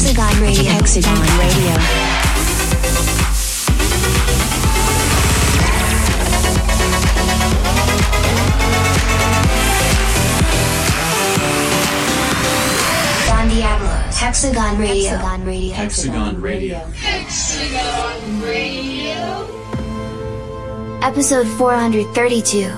Hexagon Radio. Hexagon Radio. Don Diablo. Hexagon Radio. Hexagon Radio. Hexagon Radio. Hexagon Radio. Episode 432.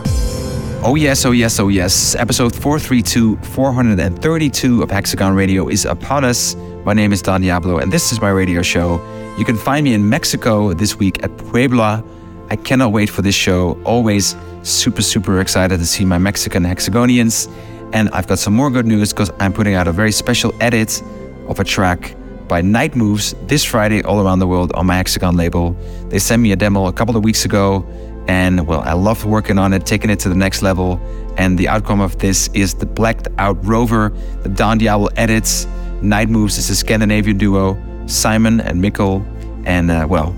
Oh yes, oh yes, oh yes. Episode 432, 432 of Hexagon Radio is upon us. My name is Don Diablo and this is my radio show. You can find me in Mexico this week at Puebla. I cannot wait for this show. Always super, super excited to see my Mexican hexagonians. And I've got some more good news because I'm putting out a very special edit of a track by Night Moves this Friday all around the world on my Hexagon label. They sent me a demo a couple of weeks ago, and well, I loved working on it, taking it to the next level. And the outcome of this is the Blacked Out Rover, the Don Diablo edits. Night Moves is a Scandinavian duo, Simon and Mikkel. And uh, well,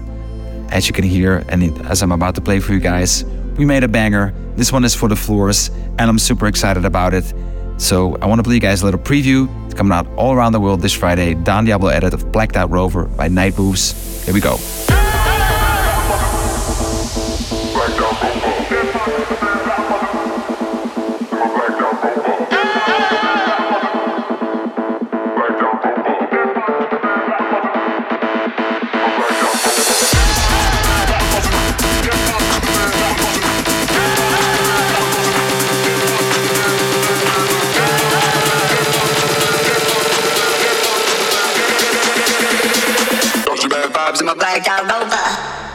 as you can hear, and as I'm about to play for you guys, we made a banger. This one is for the floors, and I'm super excited about it. So I want to play you guys a little preview. It's coming out all around the world this Friday. Don Diablo edit of Blacked Out Rover by Night Moves. Here we go.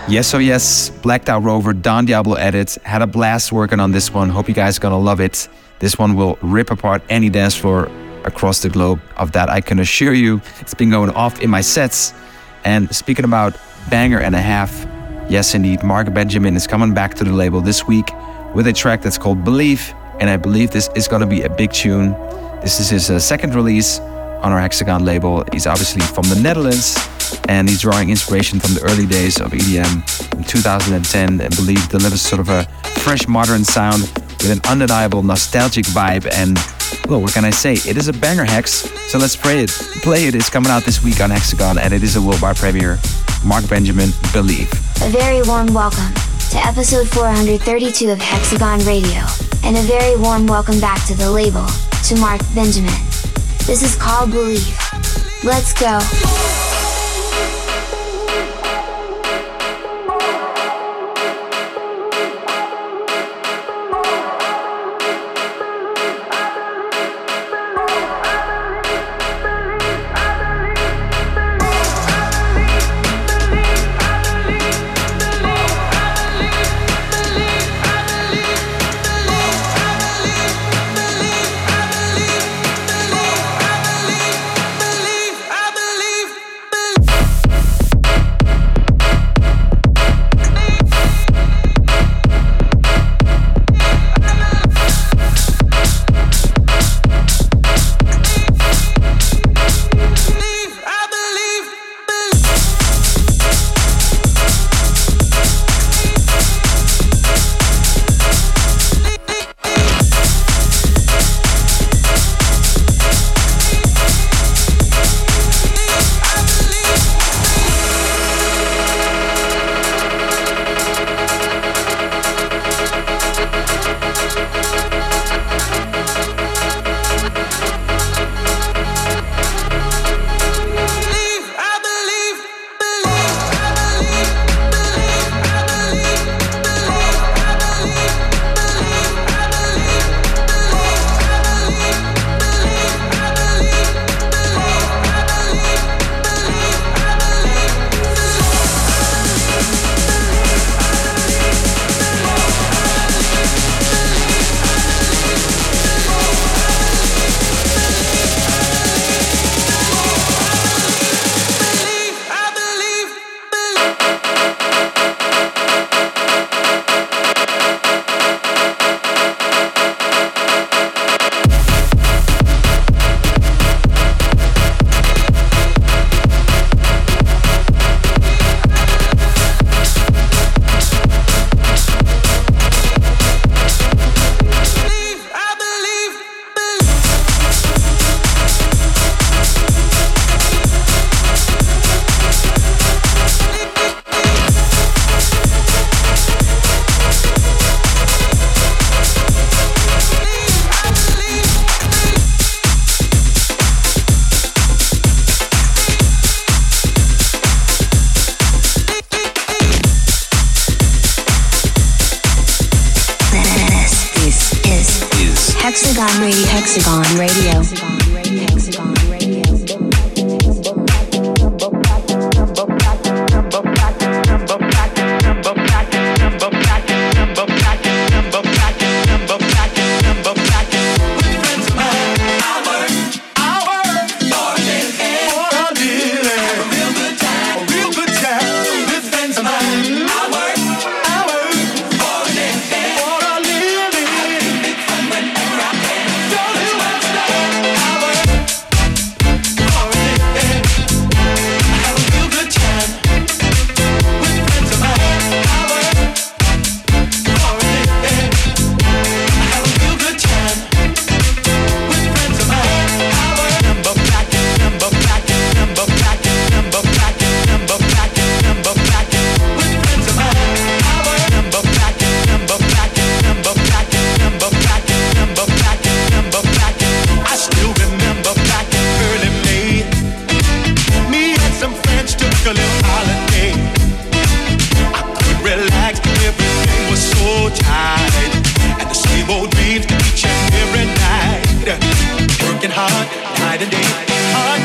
Yes, oh yes, Blacked Out Rover, Don Diablo edit. Had a blast working on this one. Hope you guys are gonna love it. This one will rip apart any dance floor across the globe. Of that, I can assure you. It's been going off in my sets. And speaking about banger and a half, yes, indeed, Marc Benjamin is coming back to the label this week with a track that's called Believe. And I believe this is gonna be a big tune. This is his uh, second release on our Hexagon label. He's obviously from the Netherlands and he's drawing inspiration from the early days of EDM in 2010 and Believe delivers sort of a fresh modern sound with an undeniable nostalgic vibe and well what can I say it is a banger hex so let's play it play it. it is coming out this week on Hexagon and it is a worldwide premiere Marc Benjamin Believe A very warm welcome to episode 432 of Hexagon Radio, and a very warm welcome back to the label, to Marc Benjamin. This is called Believe. Let's go.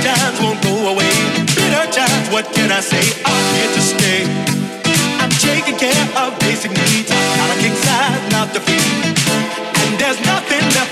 times won't go away. Bitter times, what can I say? I'm here to stay. I'm taking care of basic needs. Not a kick size, not defeat. And there's nothing left.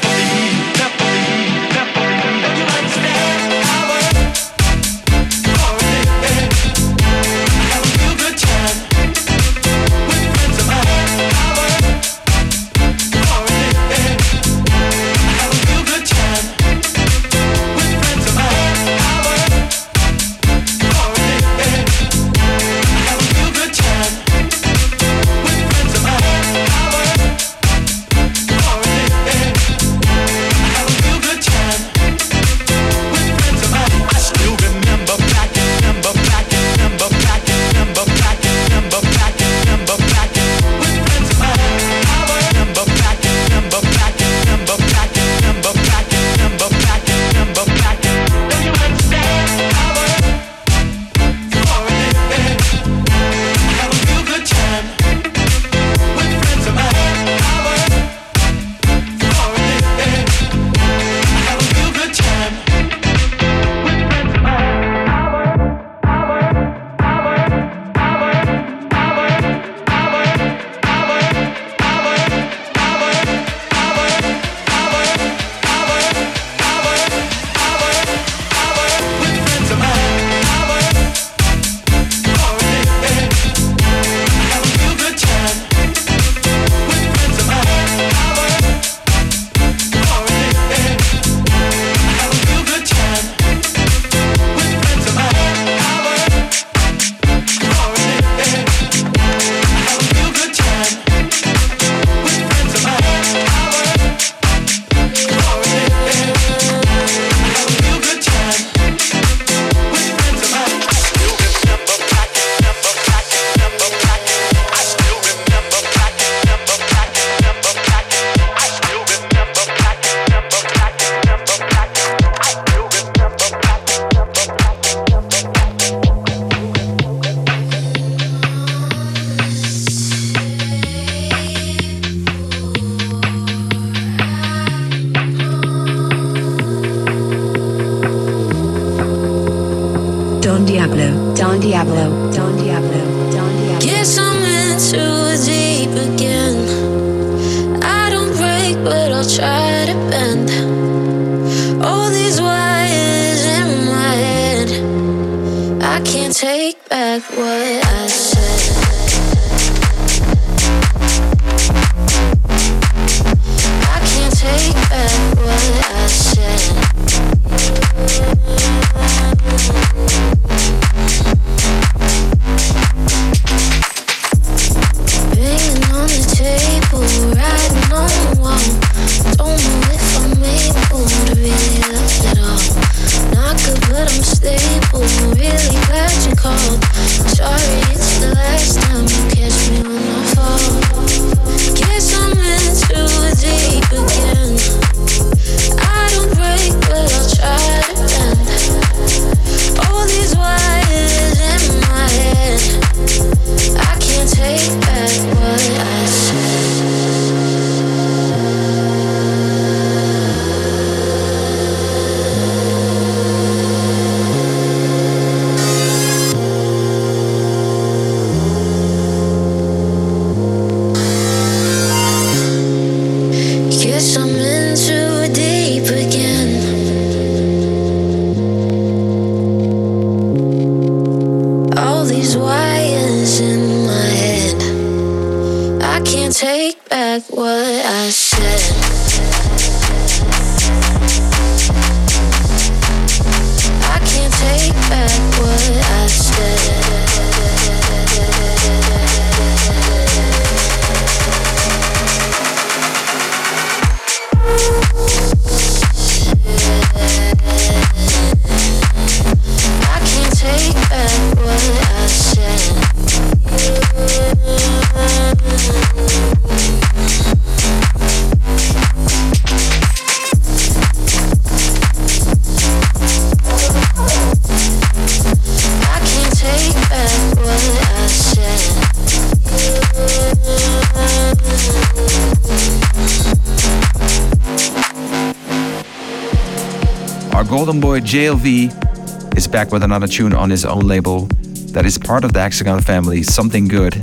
JLV is back with another tune on his own label that is part of the Hexagon family, Something Good.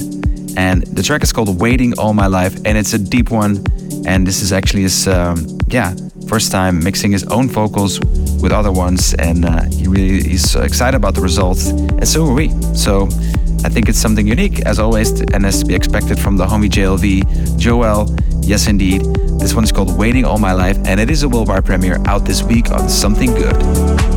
And the track is called Waiting All My Life, and it's a deep one. And this is actually his, um, yeah, first time mixing his own vocals with other ones. And uh, he really is excited about the results, and so are we. So I think it's something unique, as always, and as to be expected from the homie JLV. Joel, yes indeed. This one is called Waiting All My Life, and it is a worldwide premiere out this week on Something Good.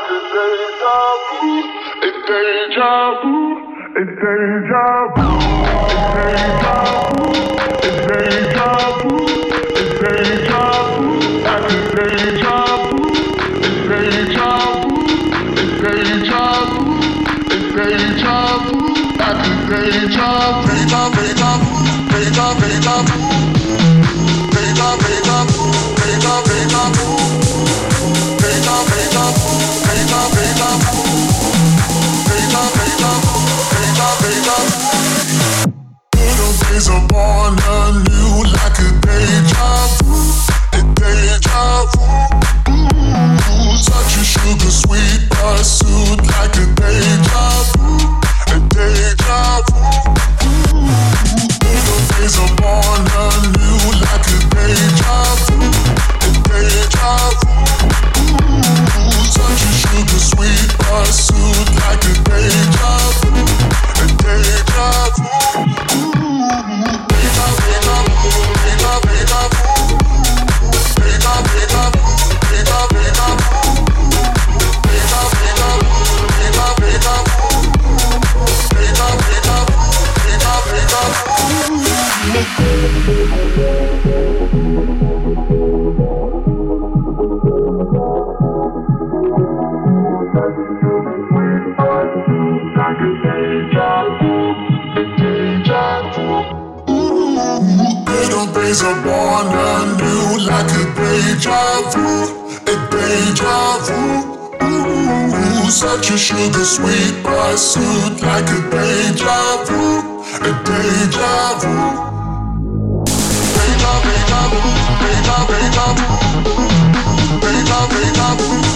like a deja vu. A deja vu. A deja vu. A deja vu. A deja vu. A deja vu. Like a deja vu. A deja vu. A deja vu. A deja vu. Like a deja vu. Deja, deja vu. Deja, deja vu. is upon us. is a born anew like a deja vu, a deja vu. Ooh, such a sugar sweet pursuit like a deja vu, a deja vu. Deja, deja vu, deja, deja vu, deja, deja vu.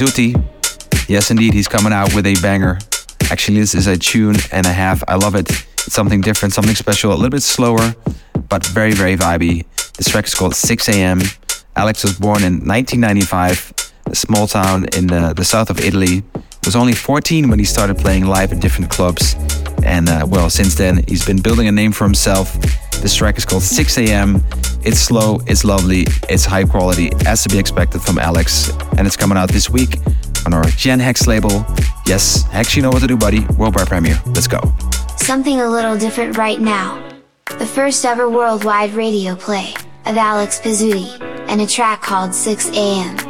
Pizzuti. Yes, indeed, he's coming out with a banger. Actually, this is a tune and a half. I love it. It's something different, something special, a little bit slower, but very, very vibey. This track is called 6 a.m. Alex was born in 1995, a small town in the, the south of Italy. He was only 14 when he started playing live in different clubs. And uh, well, since then, he's been building a name for himself. This track is called 6 a.m. It's slow, it's lovely, it's high quality, as to be expected from Alex. And it's coming out this week on our Gen Hex label. Yes, Hex, you know what to do, buddy. Worldwide premiere. Let's go. Something a little different right now. The first ever worldwide radio play of Alex Pizzuti, and a track called 6 AM.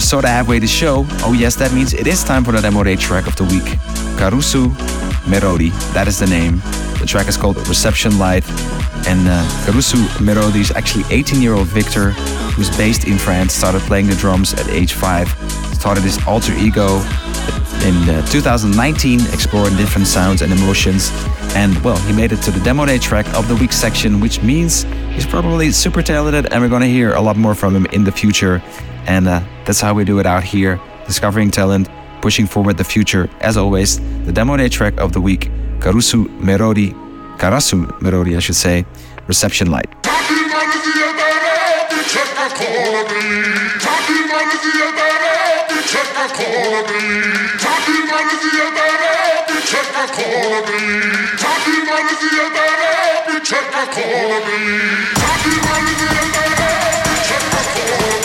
are sort of halfway the show. Oh yes, that means it is time for the demo day track of the week. Karusu Merodi, that is the name. The track is called Reception Light. And uh, Karusu Merodi is actually 18-year-old Victor, who's based in France, started playing the drums at age 5, started his alter ego in uh, 2019, exploring different sounds and emotions. And well, he made it to the demo day track of the week section, which means he's probably super talented, and we're gonna hear a lot more from him in the future. And uh, that's how we do it out here, discovering talent, pushing forward the future. As always, the demo day track of the week, Karusu Merori, Karasu Merori, I should say, Reception Light. Check call, check call.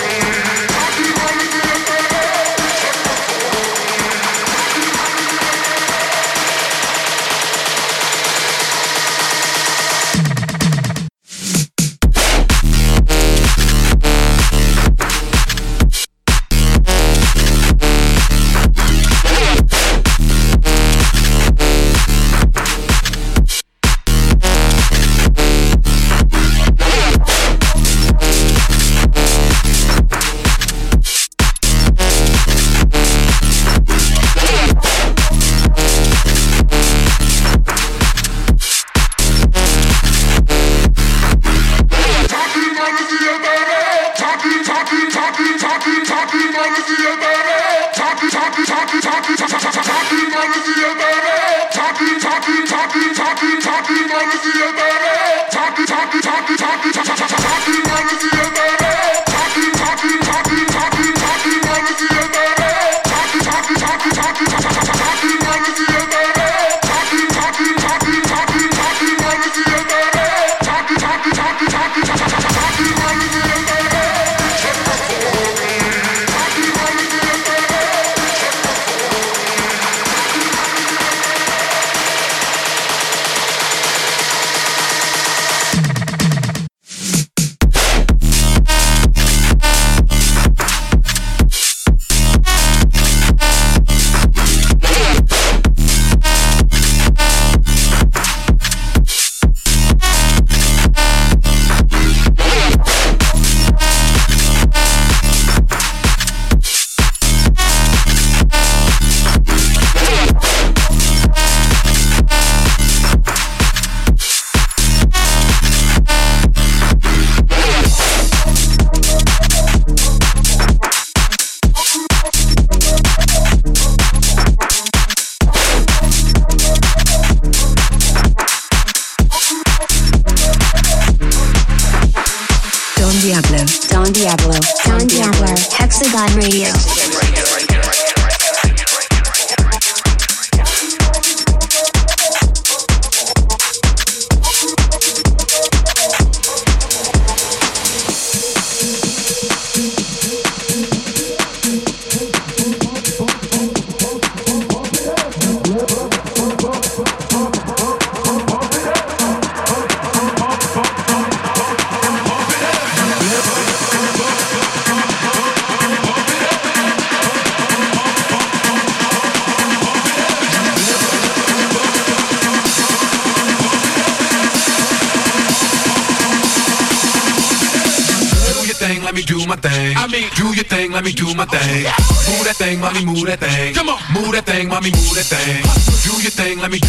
mommy, move that thing. Come on, move that thing, mommy, move that thing. Do your thing, let me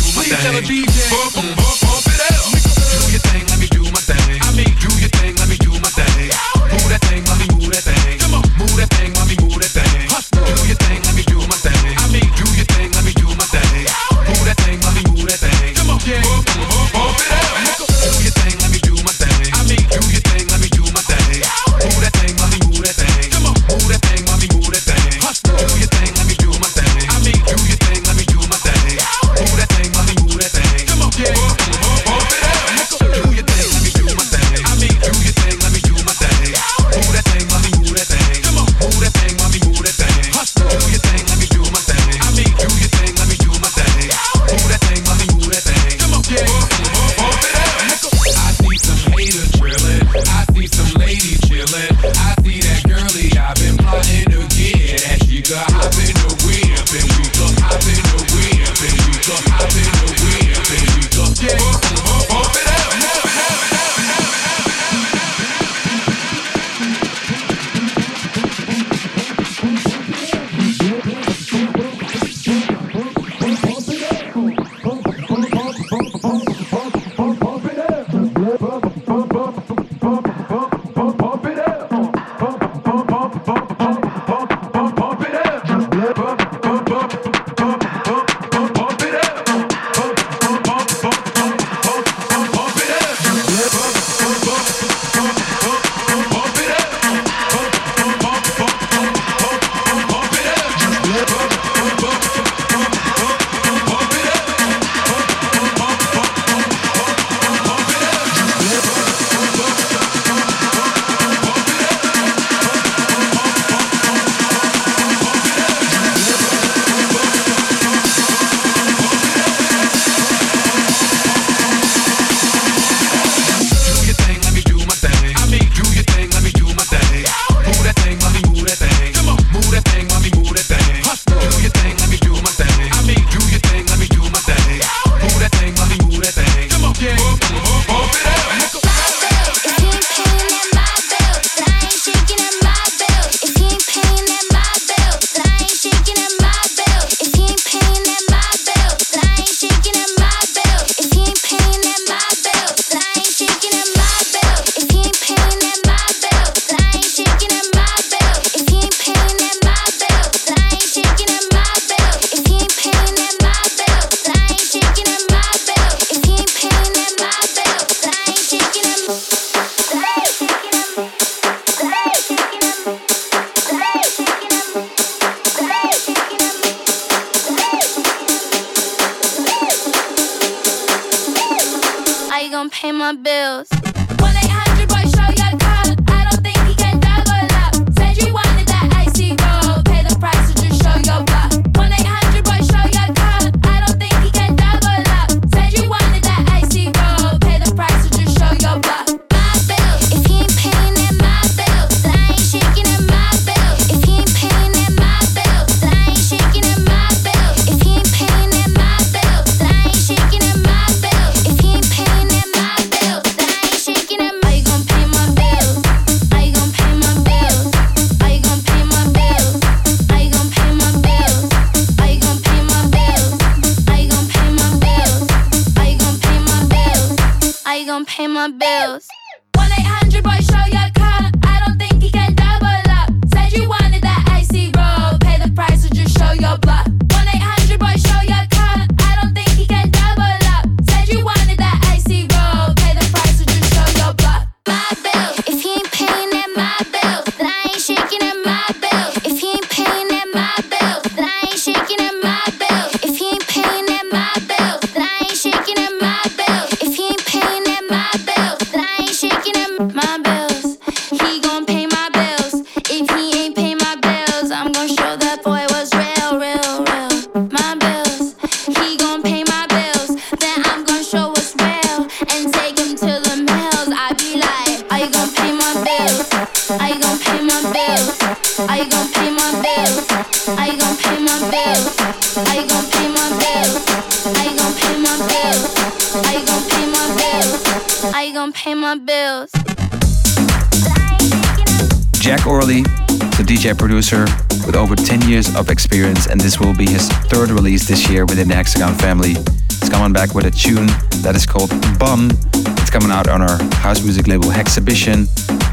the Hexagon family. It's coming back with a tune that is called Bum. It's coming out on our house music label Hexhibition.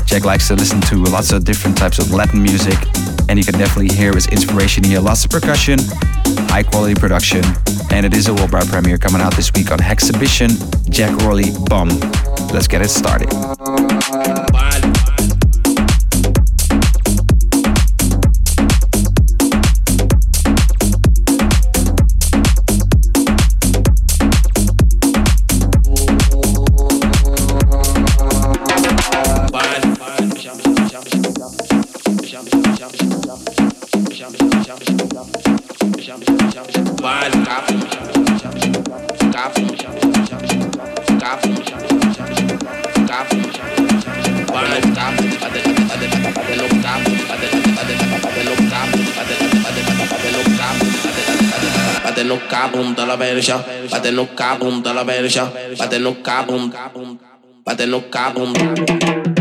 Jack likes to listen to lots of different types of Latin music, and you can definitely hear his inspiration here. Lots of percussion, high quality production, and it is a worldwide premiere coming out this week on Hexhibition. Jack Orley Bum. Let's get it started. kabum da la verja, bate no kabum da la verja, bate no kabum, bate no kabum.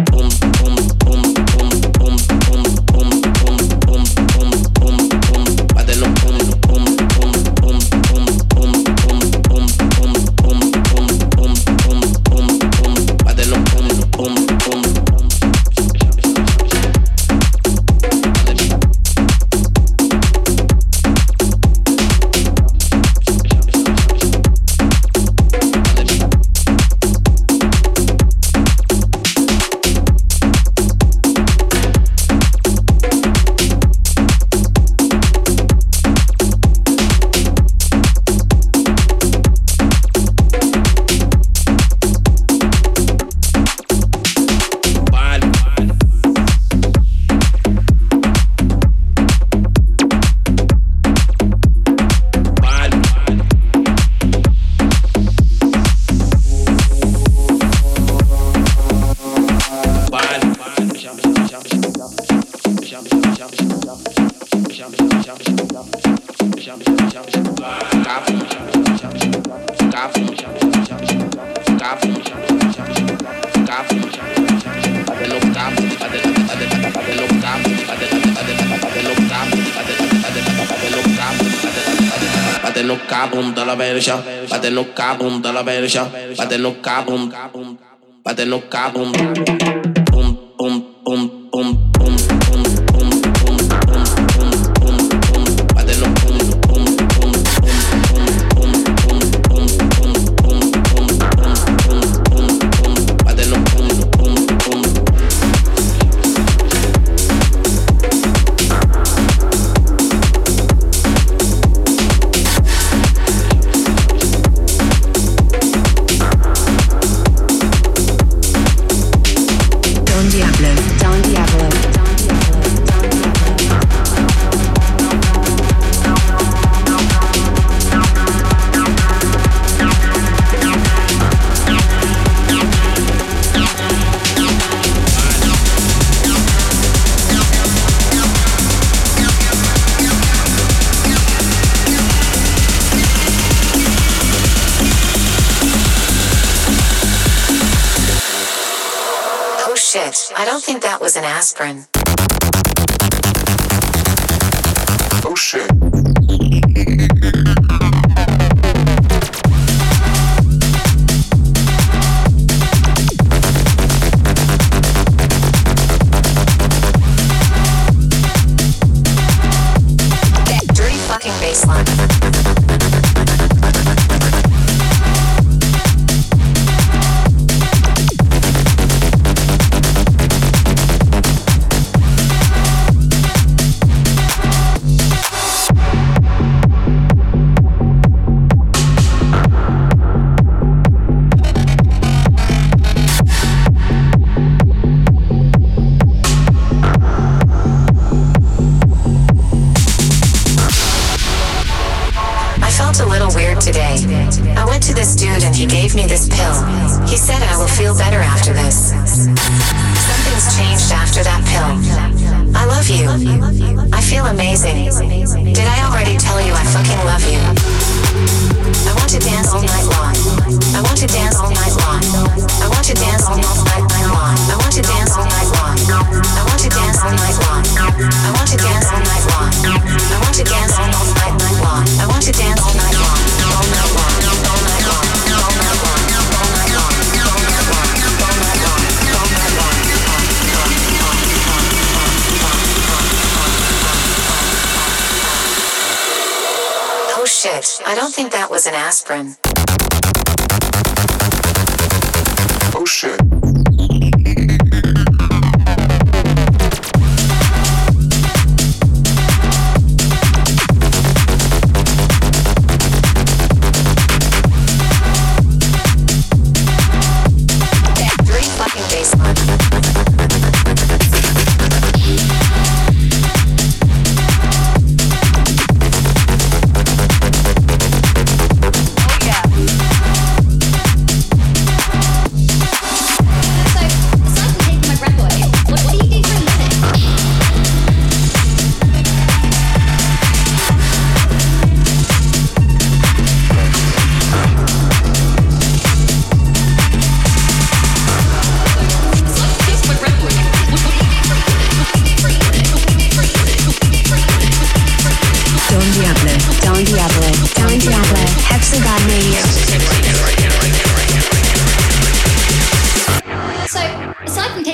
no cabum, pa' te no cabum. Today. I went to this dude and he gave me this pill. He said I will feel better after this. Something's changed after that pill. I love you. I feel amazing. Did I already tell you I fucking love you? I want to dance all night long. I want to dance all night long. I want to dance all night long. I want to dance all night long. I want to dance all night long. I want to dance all night long. I want to dance all night long. I want to dance all night long. All night long. Shit, I don't think that was an aspirin. Oh shit.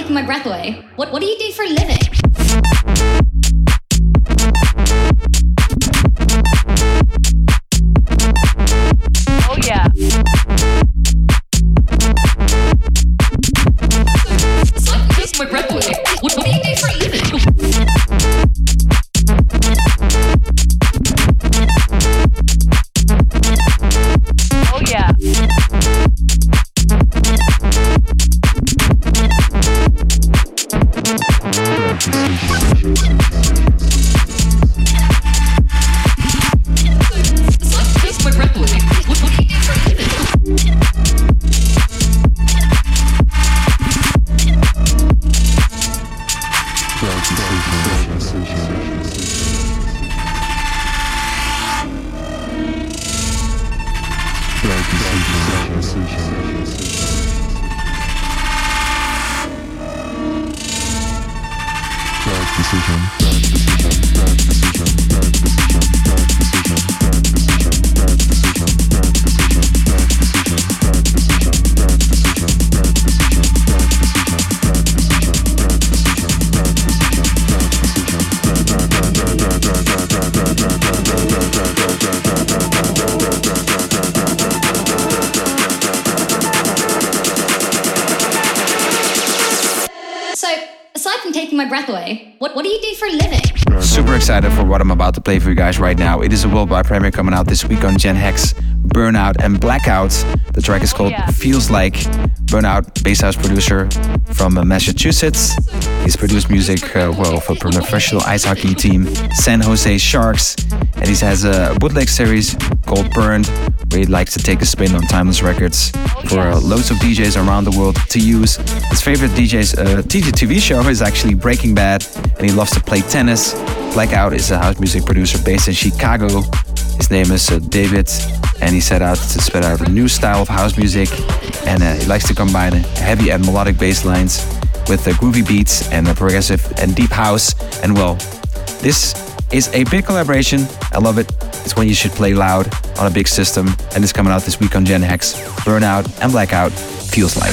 Taking my breath away, what, what do you do for a living? It is a worldwide premiere coming out this week on Gen Hex, BVRNOUT and BLK OUT. The track is called yeah. Feels Like. BVRNOUT, bass house producer from Massachusetts. He's produced music uh, well for professional ice hockey team, San Jose Sharks, and he has a bootleg series called Burned, where he likes to take a spin on timeless records for uh, loads of DJs around the world to use. His favorite DJ's uh, TV show is actually Breaking Bad, and he loves to play tennis. BLK OUT is a house music producer based in Chicago. His name is uh, David, and he set out to spit out a new style of house music, and uh, he likes to combine heavy and melodic bass lines with the groovy beats and the progressive and deep house. And well, this is a big collaboration. I love it. It's when you should play loud on a big system, and it's coming out this week on Gen BVRNOUT and BLK OUT feels like.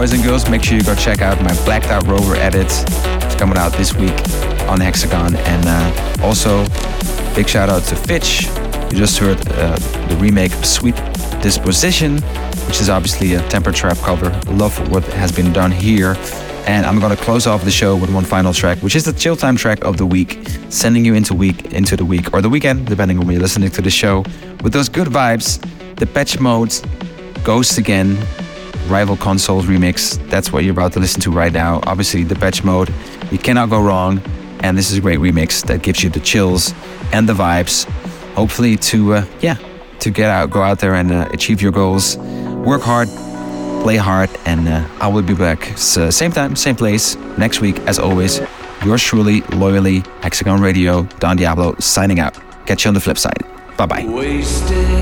Boys and girls. Make sure you go check out my Blacked Out Rover edit. It's coming out this week on Hexagon. And uh, also, big shout out to Fitch. You just heard uh, the remake of Sweet Disposition, which is obviously a Temper Trap cover. Love what has been done here. And I'm gonna close off the show with one final track, which is the chill time track of the week, sending you into week into the week or the weekend, depending on when you're listening to the show, with those good vibes. Depeche Mode's, Ghost Again, Rival Consoles remix. That's what you're about to listen to right now. Obviously, Depeche Mode, you cannot go wrong. And this is a great remix that gives you the chills and the vibes. Hopefully, to uh, yeah, to get out, go out there and uh, achieve your goals. Work hard, play hard, and uh, I will be back so, same time, same place next week as always. Yours truly, loyally, Hexagon Radio, Don Diablo, signing out. Catch you on the flip side. Bye bye.